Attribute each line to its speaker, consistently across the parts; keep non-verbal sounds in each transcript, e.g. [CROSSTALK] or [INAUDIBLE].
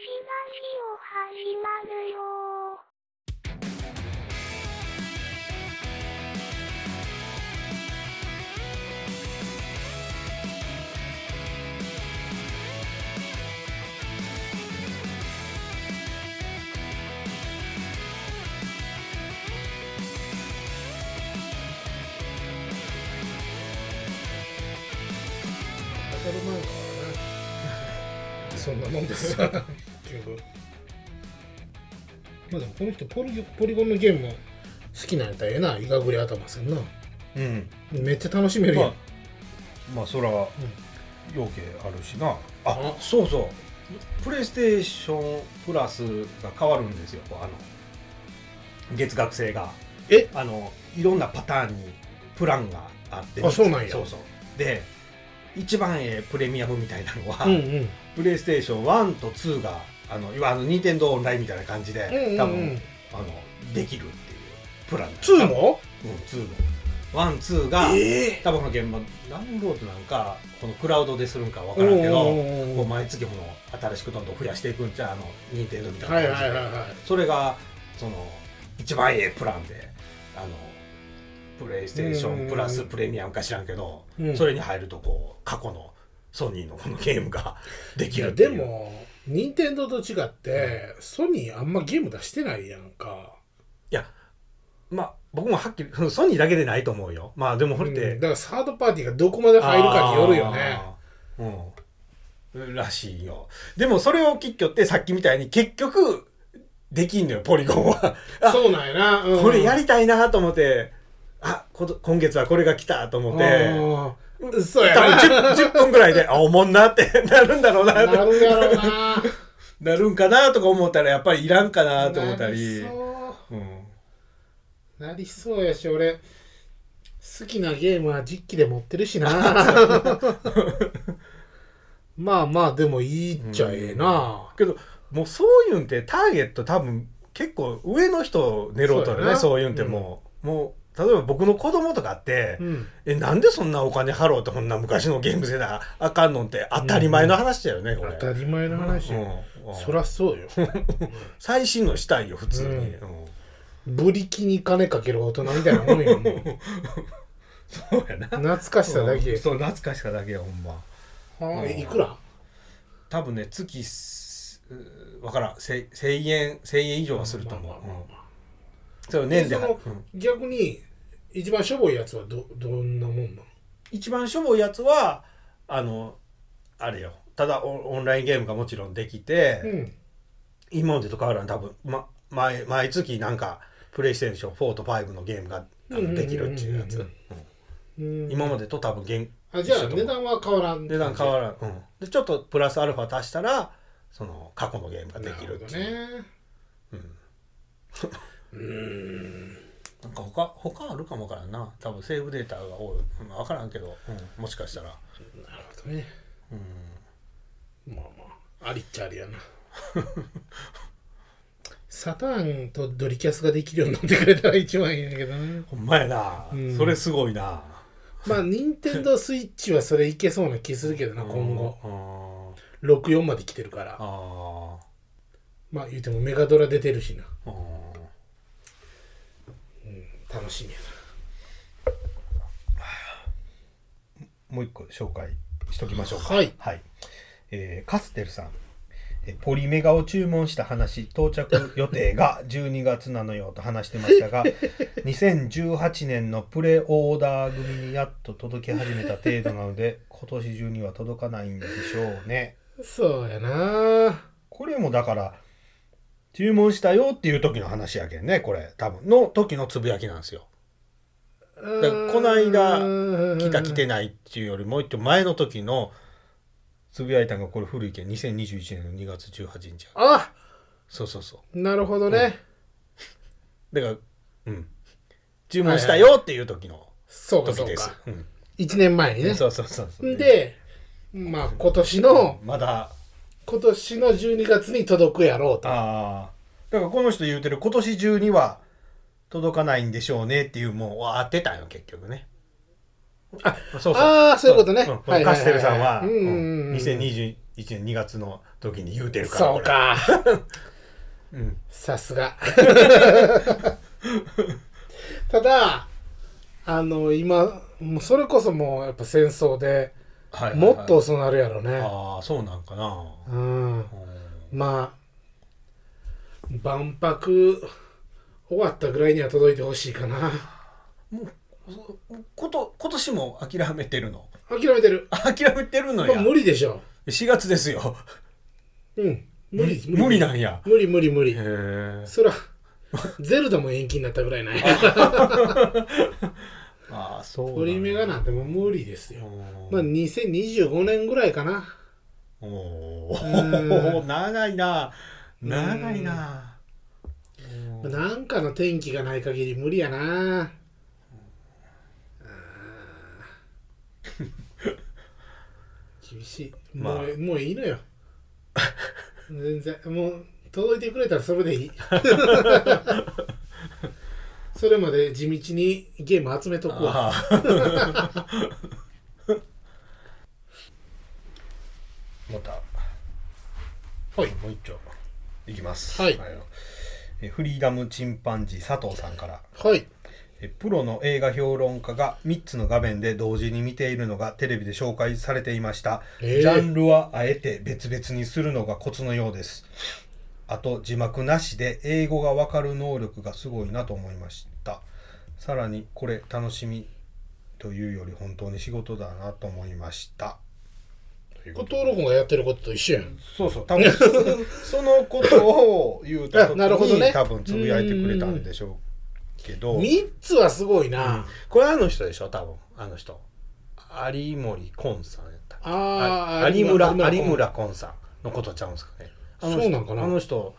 Speaker 1: チラジオ始まるよ。
Speaker 2: 当たり前だからね。[LAUGHS] そんなもんです。まあでもこの人ポリポリゴンのゲームも好きなんやったらええな。いがぐり頭せんな。
Speaker 3: うん。
Speaker 2: めっちゃ楽しめるやん、
Speaker 3: まあまあそら要件あるしな。あ
Speaker 2: あ
Speaker 3: そうそう。プレイステーションプラスが変わるんですよ。あの月額制が。
Speaker 2: え？
Speaker 3: あのいろんなパターンにプランがあって。
Speaker 2: あそうなんや。
Speaker 3: そうそう。で一番ええプレミアムみたいなのは、
Speaker 2: うんうん。
Speaker 3: プレイステーション1と2があのいわゆる任天堂オンラインみたいな感じで、
Speaker 2: うんうんうん。
Speaker 3: 多分あのできるっていう。プラン
Speaker 2: 2も
Speaker 3: うん2のワンツーが、
Speaker 2: え
Speaker 3: 多分の現場ダウンロードなんかこのクラウドでするんかわからんけどこう毎月この新しくどんどん増やしていくんちゃうあの任天堂みたいな
Speaker 2: はい
Speaker 3: 感じで、
Speaker 2: はいはいはい
Speaker 3: それがその一番ええプランであのプレイステーションプラスプレミアムか知らんけど、
Speaker 2: うん。
Speaker 3: それに入るとこう過去のソニーのこのゲームができるっていう。
Speaker 2: でも任天堂と違ってソニーあんまゲーム出してないやんか。
Speaker 3: いやまあ僕もはっきりソニーだけでないと思うよ。まあでもこれって、
Speaker 2: うん。だからサードパーティーがどこまで入るかによるよね。
Speaker 3: うん。らしいよ。でもそれをきっきょってさっきみたいに結局できんのよポリゴンは。[LAUGHS] あ
Speaker 2: そうなんやな、うん。
Speaker 3: これやりたいなと思って。あ今月はこれが来たと思って
Speaker 2: そうや
Speaker 3: 多分
Speaker 2: な
Speaker 3: 10, 10分ぐらいであおもんなって [LAUGHS] なるんだろうな。
Speaker 2: なるやろうな。[LAUGHS]
Speaker 3: なるんかなとか思ったらやっぱりいらんかなと思ったり。
Speaker 2: なりそう。
Speaker 3: うん。
Speaker 2: なりそうやし俺好きなゲームは実機で持ってるしな。[LAUGHS] まあまあでもいいっちゃええな、
Speaker 3: けどもうそういうんってターゲット多分結構上の人を狙うとね。そういうんってもう、もう例えば僕の子供とかって、
Speaker 2: うん。
Speaker 3: えなんでそんなお金払おうってこんな昔のゲームせなあかんのって当たり前の話だよね、これ。
Speaker 2: 当たり前の話よ、
Speaker 3: うん。うん
Speaker 2: そらそうよ。
Speaker 3: 最新のしたいよ普通に、
Speaker 2: うん。
Speaker 3: うん。
Speaker 2: ブリキに金かける大人みたいなもんよ
Speaker 3: そうやな。
Speaker 2: 懐かしさだけ、
Speaker 3: そう懐かしさだけやほんま。
Speaker 2: はあ。いくら？
Speaker 3: 多分ね月すうわからん。せ1000円1000円以上はすると思う、それを年で
Speaker 2: 逆に一番しょぼいやつはどどんなもんなの？
Speaker 3: 一番しょぼいやつはあのあれよ。ただオオンラインゲームがもちろんできて、
Speaker 2: うん。
Speaker 3: 今までと変わらん。多分、ま、毎毎月なんかプレイステーション4と5のゲームができるっていうやつ。今までと多分現
Speaker 2: あじゃあ値段は変わらん。
Speaker 3: 値段変わらん、うん、でちょっとプラスアルファ足したらその過去のゲームができるっていう。
Speaker 2: なるほどね。
Speaker 3: うん。[LAUGHS]
Speaker 2: うん
Speaker 3: なんか他他あるかもわからんな。多分セーブデータが多い、うん、分からんけど、うん、もしかしたら、
Speaker 2: なるほどね。
Speaker 3: うん、
Speaker 2: まあまあありっちゃありやな。[LAUGHS] サターンとドリキャスができるようになってくれたら一番いいんやけどね。
Speaker 3: ほんまやな、
Speaker 2: うん。
Speaker 3: それすごいな。
Speaker 2: まあ任天堂スイッチはそれいけそうな気するけどな今後。
Speaker 3: あ
Speaker 2: 64まで来てるから。
Speaker 3: あ
Speaker 2: まあ言うてもメガドラ出てるしな。
Speaker 3: あ
Speaker 2: 楽しみや
Speaker 3: もう一個紹介しときましょうか。
Speaker 2: はい。
Speaker 3: はい。えーカステルさん。えーポリメガを注文した話到着予定が [LAUGHS] 12月なのよと話してましたが [LAUGHS] 2018年のプレオーダー組にやっと届き始めた程度なので今年中には届かないんでしょうね。
Speaker 2: なそうやな。
Speaker 3: これもだから注文したよっていう時の話やけんねこれ。多分の時のつぶやきなんですよ。だからこの間来た来てないっていうよりもう一丁前の時のつぶやいたのがこれ古いけん2021年の2月18日や
Speaker 2: あ
Speaker 3: そうそうそう。
Speaker 2: なるほどね、
Speaker 3: だからうん。注文したよっていう時の
Speaker 2: そう
Speaker 3: 時です。
Speaker 2: か、
Speaker 3: うん。
Speaker 2: 1年前にね。
Speaker 3: そうそうそうそう。
Speaker 2: でまあ今年の
Speaker 3: まだ
Speaker 2: 今年の12月に届くやろうと。
Speaker 3: ああだからこの人言うてる今年中には届かないんでしょうねっていうもう当てたよ結局ね。
Speaker 2: あ
Speaker 3: そうそう。
Speaker 2: ああそういうことね。
Speaker 3: んこ
Speaker 2: はいはいはいはい。
Speaker 3: のカステルさんは
Speaker 2: うんうん。うん
Speaker 3: うん2021年2月の時に言うてるから
Speaker 2: そうか。[LAUGHS]
Speaker 3: うん。
Speaker 2: さすが。[LAUGHS] ただあの今もうそれこそもうやっぱ戦争で
Speaker 3: はいはいはい。
Speaker 2: もっと遅なるやろね、
Speaker 3: ああそうなんかな。
Speaker 2: うん。
Speaker 3: うん。
Speaker 2: まあ万博終わったぐらいには届いてほしいかな。
Speaker 3: こと今年も諦めてるの？
Speaker 2: 諦めてる。
Speaker 3: 諦めてるの
Speaker 2: まあ
Speaker 3: や
Speaker 2: 無理でしょ。
Speaker 3: 4月ですよ。
Speaker 2: うん。無理
Speaker 3: 無理。なんや。
Speaker 2: 無理無理無理。
Speaker 3: へえ
Speaker 2: そらゼルダも延期になったぐらいなんや [LAUGHS]
Speaker 3: ああそう
Speaker 2: 折り目がなんてもう無理ですよ。
Speaker 3: お
Speaker 2: まあ2025年ぐらいかな。
Speaker 3: お
Speaker 2: う
Speaker 3: ー [LAUGHS] 長いな。長いな。
Speaker 2: なんかの天気がない限り無理やな。[LAUGHS] 厳しい。もう,、
Speaker 3: まあ
Speaker 2: もういいのよ。[LAUGHS] 全然。もう届いてくれたらそれでいいそれまで地道にゲーム集めとくわ。
Speaker 3: ああ。[LAUGHS] また。はい。もう一丁いきます。
Speaker 2: はい。
Speaker 3: えフリーダムチンパンジー佐藤さんから。
Speaker 2: はい。
Speaker 3: えプロの映画評論家が3つの画面で同時に見ているのがテレビで紹介されていました、
Speaker 2: えー。
Speaker 3: ジャンルはあえて別々にするのがコツのようですあと字幕なしで英語がわかる能力がすごいなと思いました。さらにこれ楽しみというより本当に仕事だなと思いました。という
Speaker 2: 後
Speaker 3: ことで
Speaker 2: 藤君がやってることと一緒やん。
Speaker 3: そうそう多分。[LAUGHS] そのことを言うた時
Speaker 2: あなるほどね。
Speaker 3: に多分つぶやいてくれたんでしょうけど。
Speaker 2: 3つはすごいな、
Speaker 3: これあの人でしょ多分。あの人。有森昆さんやった
Speaker 2: ああ
Speaker 3: 有村
Speaker 2: 有
Speaker 3: 有村昆さんのことちゃうんですかねあの人
Speaker 2: そうなんかな。
Speaker 3: あの人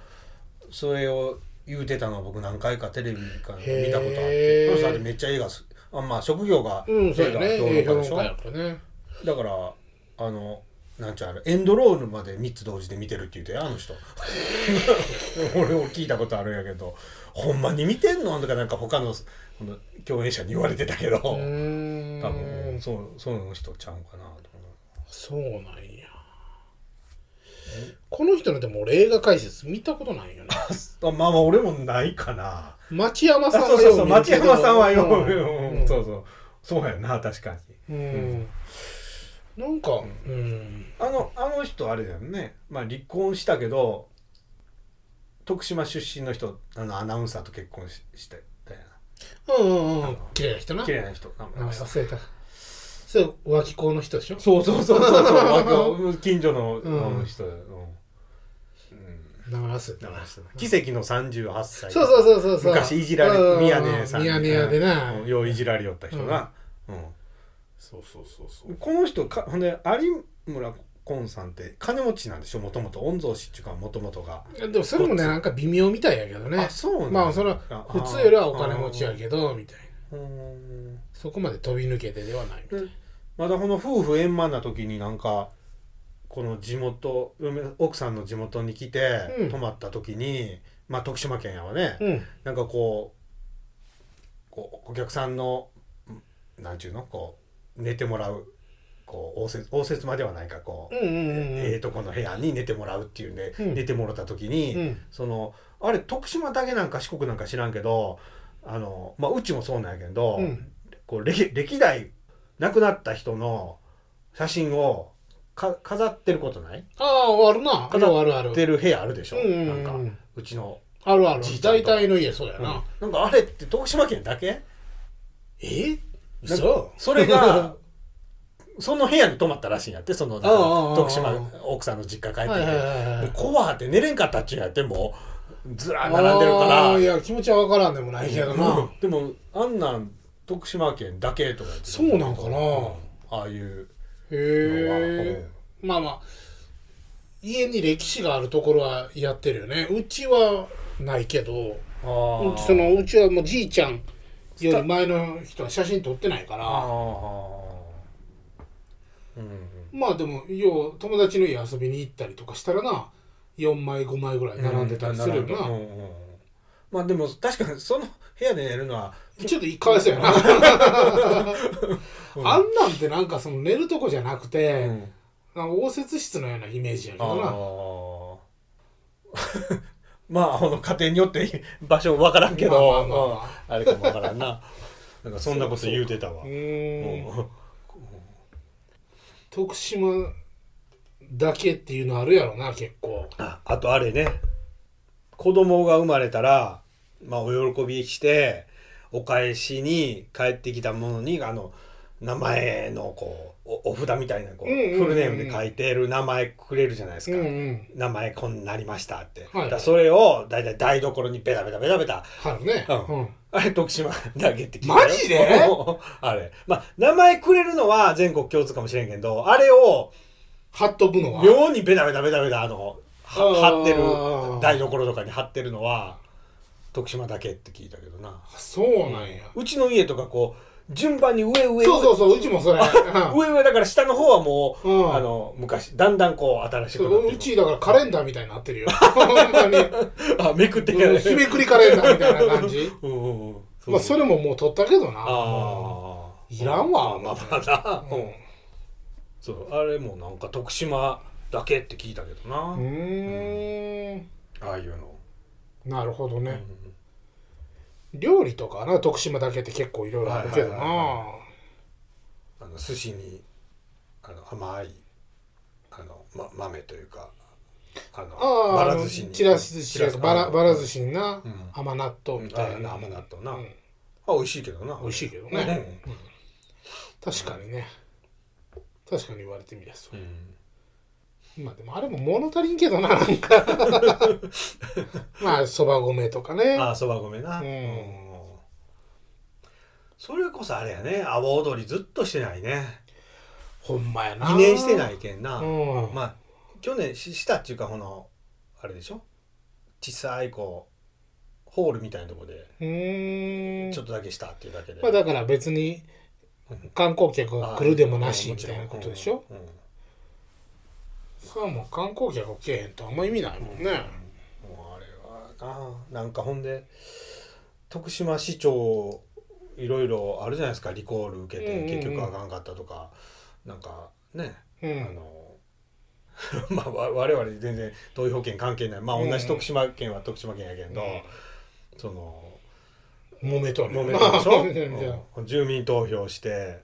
Speaker 3: それを言うてたのを僕何回かテレビか見たことあってあの人あれめっちゃ映画すあまあ職業が映画評論家でしょ？
Speaker 2: ね。
Speaker 3: だからあのなんちゅうエンドロールまで3つ同時で見てるって言うてあの人。[LAUGHS] 俺も聞いたことあるんやけどほんまに見てんの？とかなんか他のこの共演者に言われてたけど。多分そうそうの人ちゃうかなと思
Speaker 2: そうなんやこの人のでも俺映画解説見たことないよね。
Speaker 3: うあまあまあ俺もないかな。
Speaker 2: 町山さんは
Speaker 3: あそうそうそう町山さんはよ、
Speaker 2: うん。
Speaker 3: うんそうそう。そうやな確かに。
Speaker 2: うん。なんかうん。
Speaker 3: あのあの人あれだよね。まあ離婚したけど徳島出身の人あのアナウンサーと結婚しして
Speaker 2: うんうんうん綺麗な人な。
Speaker 3: な綺麗な人名忘れた
Speaker 2: それ脇校の人でしょ？
Speaker 3: そうそうそうそうそう。近所の、
Speaker 2: うん
Speaker 3: 人、うん。うん
Speaker 2: 名前忘れたな
Speaker 3: 名前忘れた奇跡の38歳。
Speaker 2: そうそうそうそうそう。
Speaker 3: 昔いじられ
Speaker 2: うん
Speaker 3: 宮根さん
Speaker 2: 宮根屋でな。
Speaker 3: うんよういじられよった人が、うん。
Speaker 2: そうそうそうそう。
Speaker 3: この人かほんで有村昆さんって金持ちなんでしょ？もともと。御曹司っていうかもともとが、
Speaker 2: でもそれもねなんか微妙みたいやけどね。
Speaker 3: あそうなんだ
Speaker 2: まあそれは
Speaker 3: あ
Speaker 2: 普通よりはお金持ちやけどみたいな。
Speaker 3: うん
Speaker 2: そこまで飛び抜けてではない
Speaker 3: でまだこの夫婦円満な時になんかこの地元嫁奥さんの地元に来て
Speaker 2: うん。
Speaker 3: 泊まった時に、まあ徳島県やわね、
Speaker 2: うん。
Speaker 3: なんかこうこうお客さんのんなんちゅうの？こう寝てもらうこう応接応接間ではないかこう、
Speaker 2: うんうんうんうん。
Speaker 3: ええとこの部屋に寝てもらうっていうんで、
Speaker 2: うん。
Speaker 3: 寝てもらった時に、
Speaker 2: うん。
Speaker 3: そのあれ徳島だけなんか四国なんか知らんけどあの、まあ、うちもそうなんやけど、
Speaker 2: うん。
Speaker 3: こう歴歴代亡くなった人の写真をか飾ってることない？
Speaker 2: あああるな。あるあるある。
Speaker 3: ってる部屋あるでしょ、
Speaker 2: うんうんうん。
Speaker 3: なんかうちの、
Speaker 2: あるある。大体の家そうやな、
Speaker 3: なんかあれって徳島県だけ？
Speaker 2: え？嘘。
Speaker 3: それが [LAUGHS] その部屋に泊まったらしいんやってその徳島奥さんの実家帰ってて。怖って寝れんかったっちゅうんやってもうずらー並んでるから。
Speaker 2: いや気持ちは分からんでもないけどな、
Speaker 3: うん。でもあんなん徳島県だけとか
Speaker 2: そうなんかな。
Speaker 3: うんああいう
Speaker 2: へえまあまあ家に歴史があるところはやってるよね。うちはないけどそのうちはもうじいちゃんより前の人は写真撮ってないか
Speaker 3: あ
Speaker 2: ら
Speaker 3: ー。うん
Speaker 2: まあでもよう友達の家遊びに行ったりとかしたらな4枚5枚ぐらい並んでたりするよな、
Speaker 3: うんうんうん。まあでも確かにその部屋で寝るのは
Speaker 2: ちょっとかわいそうやな [LAUGHS] あんなんてなんかその寝るとこじゃなくて、
Speaker 3: うん。
Speaker 2: 応接室のようなイメージやけどな。[LAUGHS]
Speaker 3: まああの家庭によって場所分からんけど、
Speaker 2: まあまあまあ
Speaker 3: あ。れかも分からんな。なんかそんなこと言うてたわ。
Speaker 2: 徳島だけっていうのあるやろな結構。
Speaker 3: ああとあれね。子供が生まれたらまあお喜びしてお返しに帰ってきたものにあの名前のこうおお札みたいなこう、フルネームで書いてる名前くれるじゃないですか、
Speaker 2: うんうん。
Speaker 3: 名前こんなりましたって、
Speaker 2: はい。
Speaker 3: だそれをだいたい台所にベタベタベタベタ
Speaker 2: あるね。
Speaker 3: うん。
Speaker 2: うん。
Speaker 3: あれ徳島だけって聞いたよ。
Speaker 2: マジで？[LAUGHS]
Speaker 3: あれ。まあ名前くれるのは全国共通かもしれんけどあれを
Speaker 2: 貼っとくのは。
Speaker 3: 妙にベタベタベタベタあの貼ってる台所とかに貼ってるのは徳島だけって聞いたけどな。
Speaker 2: そうなんや。
Speaker 3: うちの家とかこう順番に上上
Speaker 2: そうそうそううちもそれ [LAUGHS]
Speaker 3: 上上だから下の方はもう、
Speaker 2: うん。
Speaker 3: あの昔だんだんこう新しくなって
Speaker 2: うちだからカレンダーみたいになってるよ。[LAUGHS] ほんまに。
Speaker 3: あめくって
Speaker 2: うん日めくりカレンダーみたいな感じ。
Speaker 3: うんうんうん。
Speaker 2: まあそれももう取ったけどな。
Speaker 3: ああ
Speaker 2: いらんわ
Speaker 3: まあまあな、
Speaker 2: う
Speaker 3: うんんそうあれもなんか徳島だけって聞いたけどな、
Speaker 2: うーん。
Speaker 3: ああいうの、
Speaker 2: なるほどね、
Speaker 3: うん。
Speaker 2: 料理とかな徳島だけって結構いろいろあるけどな、
Speaker 3: あの寿司にあの甘いあの、ま、豆というかあの
Speaker 2: ああ
Speaker 3: ばら寿司に。
Speaker 2: ちらし寿司やばらばら寿司にな、
Speaker 3: うん。
Speaker 2: 甘納豆みたいな、
Speaker 3: あ甘納豆な、
Speaker 2: うん。
Speaker 3: あ美味しいけどな。
Speaker 2: 美味しいけど
Speaker 3: う
Speaker 2: ね、
Speaker 3: ん。
Speaker 2: 確かにね確かに言われてみりゃそう。
Speaker 3: うん。
Speaker 2: まあでもあれも物足りんけどななんか。[LAUGHS] まあそば米とかね。
Speaker 3: あそば米な、
Speaker 2: うん。
Speaker 3: それこそあれやね。阿波踊りずっとしてないね。
Speaker 2: ほんまやな。
Speaker 3: 2年してないけんな、
Speaker 2: うん。
Speaker 3: まあ去年ししたっていうかこのあれでしょ？小さいこうホールみたいなとこでちょっとだけしたっていうだけで、
Speaker 2: まあだから別に観光客が来るでもなしみたいなことでしょ？
Speaker 3: うんう。ん。
Speaker 2: さあもう観光客が来えへんとあんま意味ないもんね。
Speaker 3: もうあれはななんかほんで徳島市長いろいろあるじゃないですかリコール受けて
Speaker 2: うんうんうん。
Speaker 3: 結局あかんかったとか、なんかね、
Speaker 2: うん。
Speaker 3: あの [LAUGHS] まあわ我々全然投票権関係ない。まあ同じ徳島県は徳島県やけど、その
Speaker 2: 揉めとる。
Speaker 3: 揉めたでしょ？うん。住民投票して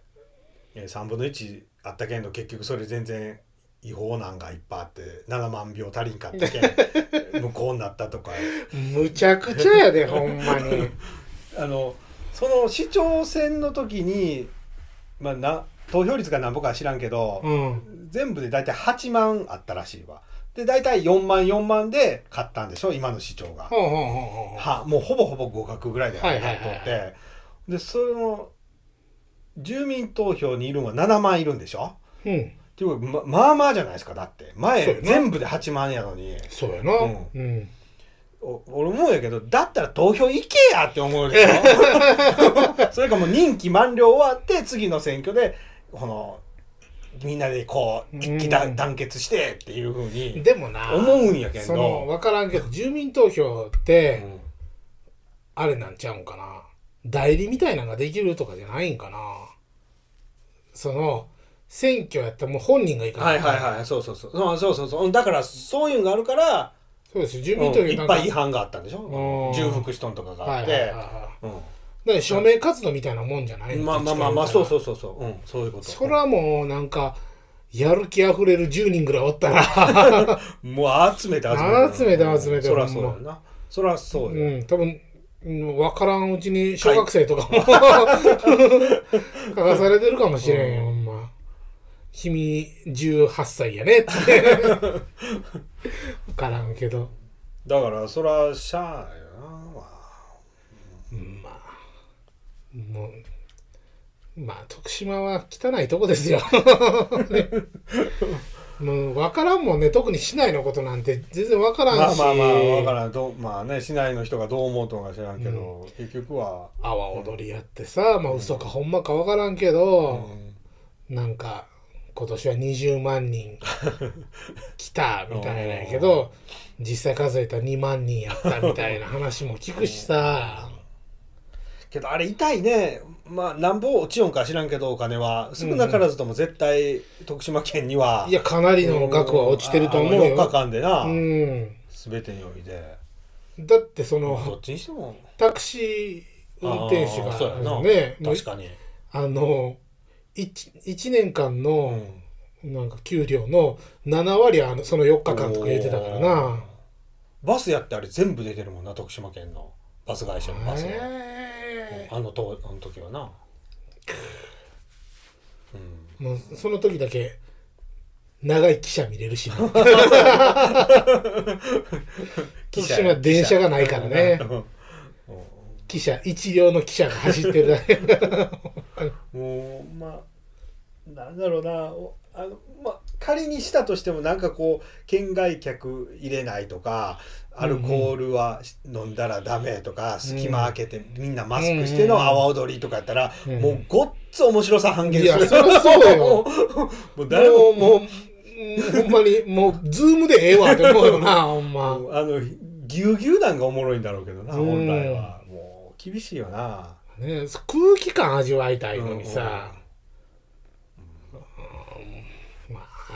Speaker 3: えー3分の1あったけんど結局それ全然違法なんがいっぱいあって7万票足りんかったけん [LAUGHS] 無効になったとか。
Speaker 2: むちゃくちゃやでほんまに。[LAUGHS]
Speaker 3: あのその市長選の時に、まあ、な投票率が何ぼかは知らんけど、
Speaker 2: うん。
Speaker 3: 全部で大体8万あったらしいわで大体4万4万で勝ったんでしょ？今の市長が。はもうほぼほぼ合格ぐらいで
Speaker 2: はい
Speaker 3: 入っとって。でその住民投票にいるのは7万いるんでしょ？
Speaker 2: うん。
Speaker 3: っていうかままあまあじゃないですかだって。前全部で8万やのに。
Speaker 2: そうやな。
Speaker 3: うん。
Speaker 2: うん。
Speaker 3: お俺思うんやけどだったら投票行けやって思うでしょ？[LAUGHS] それかもう任期満了終わって次の選挙でこのみんなでこう一気だ
Speaker 2: うん
Speaker 3: 団結してっていうふうに
Speaker 2: でもな
Speaker 3: 思うんやけ
Speaker 2: その
Speaker 3: ど、
Speaker 2: 分からんけど住民投票っ
Speaker 3: う
Speaker 2: て
Speaker 3: ん。
Speaker 2: あれなんちゃうんかな。代理みたいなのができるとかじゃないんかな。その選挙やったらもう本人がいいから
Speaker 3: はいはいはいそうそうそう。そうそうそうそう。だからそういうのがあるから
Speaker 2: そうです。よ住
Speaker 3: うん
Speaker 2: 民投票
Speaker 3: いっぱい違反があったんでしょ？
Speaker 2: うん。
Speaker 3: 重複しとんとかがあって、
Speaker 2: はいはいはいはい。
Speaker 3: うん
Speaker 2: だから署名活動みたいなもんじゃない
Speaker 3: まあまあまあまあそうそううそうそう、うん、そういうこと。
Speaker 2: それはもうなんかやる気あふれる10人ぐらいおったら。[LAUGHS]
Speaker 3: もう集めて集めて。
Speaker 2: 集めて集めて。
Speaker 3: そりゃそうやな。そりゃそうや、
Speaker 2: うん多分うん分からんうちに小学生とかも。[LAUGHS] 書かされてるかもしれんよ、ほんま。君18歳やねって。[LAUGHS] 分からんけど。
Speaker 3: だからそりゃしゃあないよな、まあ
Speaker 2: まあもうまあ徳島は汚いとこですよ。[LAUGHS] もう分からんもんね。特に市内のことなんて全然分からんし。
Speaker 3: まあまあまあわからんどうまあね市内の人がどう思うとか知らんけど、結局は、
Speaker 2: 阿波踊りやってさ、まあ嘘かほんまか分からんけど、なんか今年は20万人 [LAUGHS] 来たみたいなんやけど実際数えたら2万人やったみたいな話も聞くしさ
Speaker 3: けどあれ痛いね。まあなんぼ落ちよんか知らんけどお金は。少なからずとも絶対徳島県にはい
Speaker 2: やかなりの額は落ちてると思う
Speaker 3: あの4日
Speaker 2: よ
Speaker 3: 間でな、
Speaker 2: うん。
Speaker 3: 全てにおいて
Speaker 2: だってそ
Speaker 3: ど
Speaker 2: の
Speaker 3: っちにしても。
Speaker 2: タクシー運転手がね
Speaker 3: 確かに、
Speaker 2: あの 1, 一年間
Speaker 3: う
Speaker 2: の
Speaker 3: ん。
Speaker 2: なんか給料の7割はあのその4日間とか言ってたからな。
Speaker 3: バスやってあれ全部出てるもんな徳島県の。バス会社のバスは、
Speaker 2: へ
Speaker 3: あのとあの時はな。うん。
Speaker 2: ーもうその時だけ長い汽車見れるしな。[LAUGHS] 徳島電車がないからね。
Speaker 3: うん
Speaker 2: 汽車一両の汽車が走ってるだけ。[LAUGHS]
Speaker 3: もうまあなんだろうな。おあの、まあ、仮にしたとしてもなんかこう県外客入れないとかアルコールは飲んだらダメとか、隙間開けてみんなマスクしての阿波踊りとかやったら、
Speaker 2: うん。
Speaker 3: もうごっつ面白さ半減
Speaker 2: いやそりゃそうよ。[LAUGHS]
Speaker 3: もう誰も
Speaker 2: もうもううんほんまにもうズームでええわって思うよな [LAUGHS] ほんま。
Speaker 3: あのぎゅうぎゅうなんがおもろいんだろうけどな
Speaker 2: うん。
Speaker 3: 本来は。もう厳しいよな。
Speaker 2: ね、空気感味わいたいのにさ、うんまあ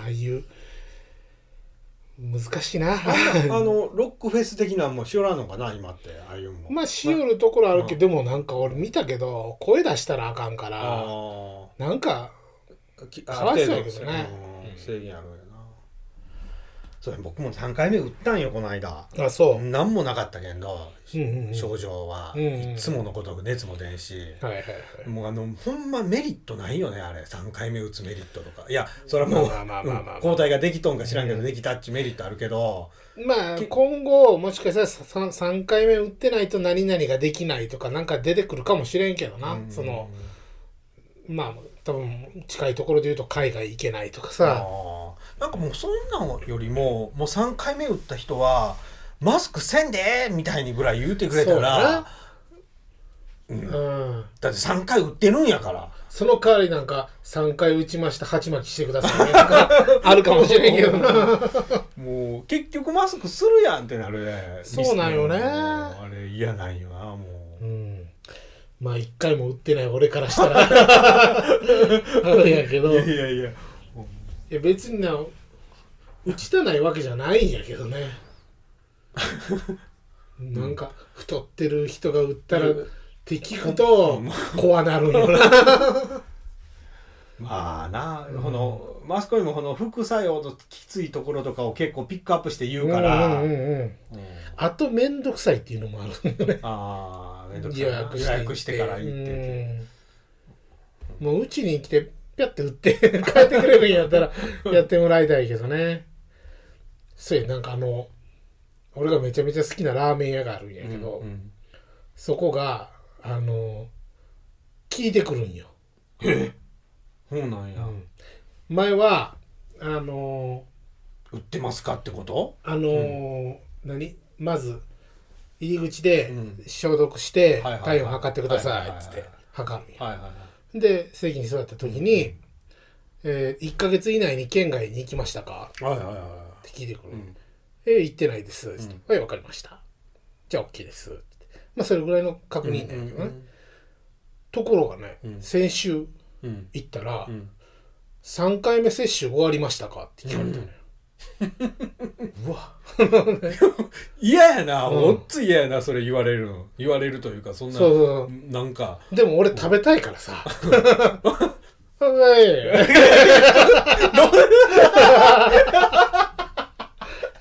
Speaker 2: ああいう難しいな。
Speaker 3: あのロックフェス的なんもしよらんのかな今ってああいうもん。
Speaker 2: まあしよるところあるけど、でもなんか俺見たけど声出したらあかんから
Speaker 3: あ
Speaker 2: なんかかわいそうやけどね。
Speaker 3: 制限あるそれ僕も3回目打ったんよこの間。
Speaker 2: あそう、
Speaker 3: 何もなかったけど
Speaker 2: うんうんうん。
Speaker 3: 症状は。
Speaker 2: うんうん。
Speaker 3: いつものことく熱も出んし。
Speaker 2: はいはいはい。
Speaker 3: もうあのほんまメリットないよねあれ。3回目打つメリットとか。いやそれはもう抗体ができとんか知らんけど
Speaker 2: うん
Speaker 3: できたっちメリットあるけど。
Speaker 2: まあ今後もしかしたら 3, 3回目打ってないと何々ができないとかなんか出てくるかもしれんけどな、
Speaker 3: うん。
Speaker 2: そのまあ多分近いところで言うと海外行けないとかさ、
Speaker 3: あーなんかもうそんなんよりももう3回目打った人はマスクせんでみたいにぐらい言うてくれたら
Speaker 2: な。
Speaker 3: うん。
Speaker 2: うん、
Speaker 3: だって3回打ってるんやから。
Speaker 2: その代わりなんか3回打ちました鉢巻きしてくださいねとか [LAUGHS] あるかもしれんけどな。[LAUGHS]
Speaker 3: もう結局マスクするやんってなるね。
Speaker 2: そうなんよね。
Speaker 3: あれ嫌なんよなもう。
Speaker 2: うん。まあ1回も打ってない俺からしたら。[LAUGHS] あるんやけど。
Speaker 3: いやいやいや
Speaker 2: 別にな打ちたないわけじゃないんやけどね。[LAUGHS] なんか太ってる人が打ったらって聞くと怖なるんよな。[LAUGHS]
Speaker 3: まあな、このマスコミもこの副作用のきついところとかを結構ピックアップして言うから、
Speaker 2: あと面倒くさいっていうのもあるね。
Speaker 3: ああめんどくさい
Speaker 2: 予約して
Speaker 3: から行ってて、
Speaker 2: うん。もううちに来てピャって打って [LAUGHS] 帰ってくれるんやったらやってもらいたいけどね。そうやなんかあの俺がめちゃめちゃ好きなラーメン屋があるんやけど、
Speaker 3: うんうん。
Speaker 2: そこがあの聞いてくるんよ、
Speaker 3: そうなんや、
Speaker 2: うん。前はあの
Speaker 3: 売ってますかってこと？
Speaker 2: あの、何？まず入り口で
Speaker 3: うん。
Speaker 2: 消毒して体温測ってくださ
Speaker 3: はい。
Speaker 2: つって測るんや。
Speaker 3: はいはいはい
Speaker 2: で席に座った時に、えー1ヶ月以内に県外に行きましたか?」
Speaker 3: はいはいはいは
Speaker 2: って聞いてくる、
Speaker 3: いうん。
Speaker 2: えー行ってないです」
Speaker 3: うん。
Speaker 2: はいわかりました」じゃあ OK です」まあそれぐらいの確認だけどね、
Speaker 3: うん
Speaker 2: ところがね、
Speaker 3: うん。
Speaker 2: 先週
Speaker 3: うん。
Speaker 2: 行ったら、
Speaker 3: うん。
Speaker 2: 3回目接種終わりましたか?」って聞かれたのよ、[LAUGHS] うわ。[LAUGHS]
Speaker 3: 嫌やな、
Speaker 2: うん。
Speaker 3: ごっつ嫌やなそれ言われるの。言われるというかそんな
Speaker 2: そうそう。
Speaker 3: なんか。
Speaker 2: でも俺食べたいからさ。は [LAUGHS] い。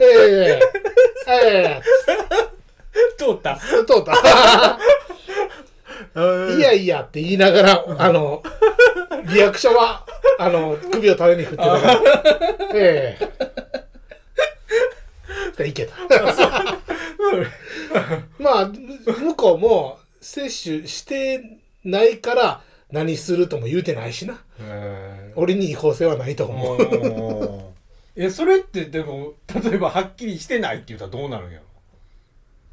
Speaker 2: ええ。え
Speaker 3: 通った。
Speaker 2: え通った。いやいやって言いながら、あの、リアクションは、あの、首を縦に振ってたから。ええいけた。まあ、向こうも接種してないから何するとも言うてないしな。
Speaker 3: え
Speaker 2: 俺に違法性はないと思う。
Speaker 3: ーえそれってでも例えばはっきりしてないって言ったらどうなるんや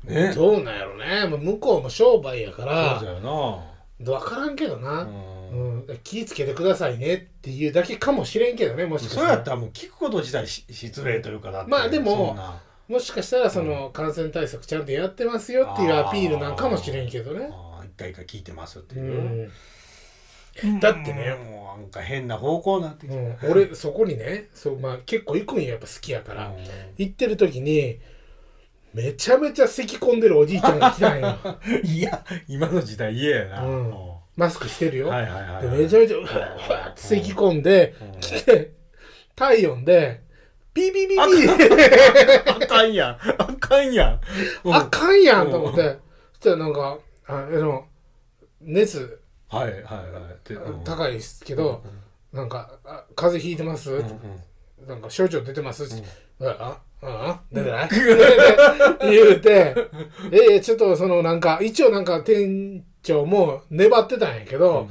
Speaker 3: ろ？ね
Speaker 2: どうなんやろね。まあ向こうも商売やから
Speaker 3: そう、だよ
Speaker 2: わからんけどな。
Speaker 3: な、うん
Speaker 2: うん、気ぃつけてくださいねっていうだけかもしれんけどね、もしかしたら。
Speaker 3: そうやったらもう聞くこと自体し失礼というかだって
Speaker 2: まあでももしかしたらその感染対策ちゃんとやってますよっていうアピールなんかもしれんけどね。
Speaker 3: あー回か聞いてますって
Speaker 2: う
Speaker 3: いう、
Speaker 2: ん。だってね
Speaker 3: もうなんか変な方向になってきて、
Speaker 2: うん。俺そこにねそう、まあ、結構行くんややっぱ好きやから、行ってる時にめちゃめちゃ咳込んでるおじいちゃんが来たんよ。
Speaker 3: う [LAUGHS] んいや今の時代嫌やな、
Speaker 2: うん。
Speaker 3: うん。
Speaker 2: マスクしてるよ、
Speaker 3: はいはいはい
Speaker 2: で
Speaker 3: はい。
Speaker 2: めちゃめちゃうわうわって咳込んで
Speaker 3: うん。
Speaker 2: 来て体温でビビビビ。ー [LAUGHS]
Speaker 3: あかんやん。あかんやん、うん。
Speaker 2: あかんやんと思って。そしたらなんかああの熱
Speaker 3: はいはいはい。でうん。
Speaker 2: 高いですけど、なんかあ「風邪ひいてます？なんか症状出てます?」って。あああ出てない？[LAUGHS] 言うて、ええちょっとそのなんか、一応なんか店長も粘ってたんやけど、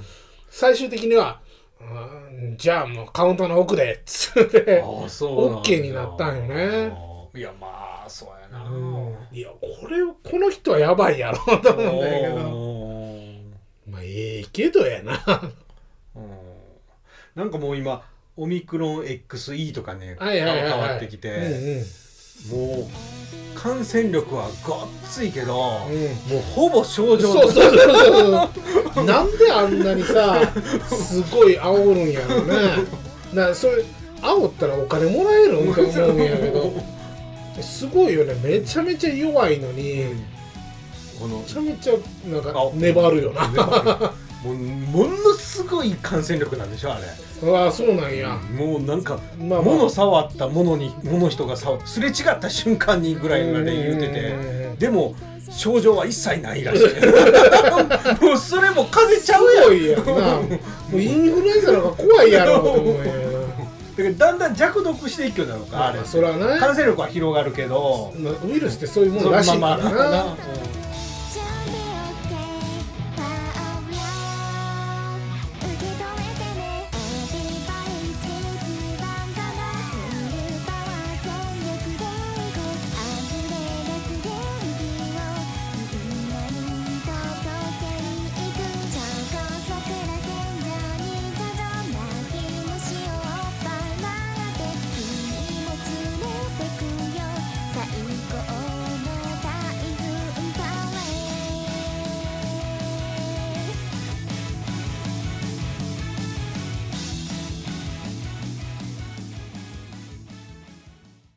Speaker 2: 最終的には、うんじゃあもうカウンターの奥で、つって、
Speaker 3: ああそうなんだ
Speaker 2: OK になったんよね。
Speaker 3: いやまあそうやな、
Speaker 2: うんいや、これ、この人はやばいやろ、と思うんだけど。まあ、ええけどやな。
Speaker 3: うんなんかもう今オミクロン XE とかね。変わってきて、
Speaker 2: うんうん
Speaker 3: もう感染力はごっついけど、も
Speaker 2: うん
Speaker 3: うほぼ症状
Speaker 2: そうそうそうそう。[LAUGHS] なんであんなにさ、すごい煽るんやろね。なそれ煽ったらお金もらえるんって思うんやけど、すごいよね。めちゃめちゃ弱いのに、め
Speaker 3: この
Speaker 2: ちゃめちゃなんか
Speaker 3: あ
Speaker 2: 粘るよな。
Speaker 3: もうものすごい感染力なんでしょあれ、
Speaker 2: ああそうなんや。
Speaker 3: もうなんか、
Speaker 2: まあまあ
Speaker 3: 物触ったものに物人が触すれ違った瞬間にぐらいまで言って
Speaker 2: うんうんうんうん
Speaker 3: てでも症状は一切ないらしい [LAUGHS] もうそれも風邪ちゃうやん
Speaker 2: や。もうインフルエンザの方が怖いやろと思うんやけど。
Speaker 3: だんだん弱毒していくようなのかあれ
Speaker 2: まあそれはね。
Speaker 3: 感染力は広がるけど
Speaker 2: まあウイルスってそういうものらしいからな。
Speaker 3: まあまあうん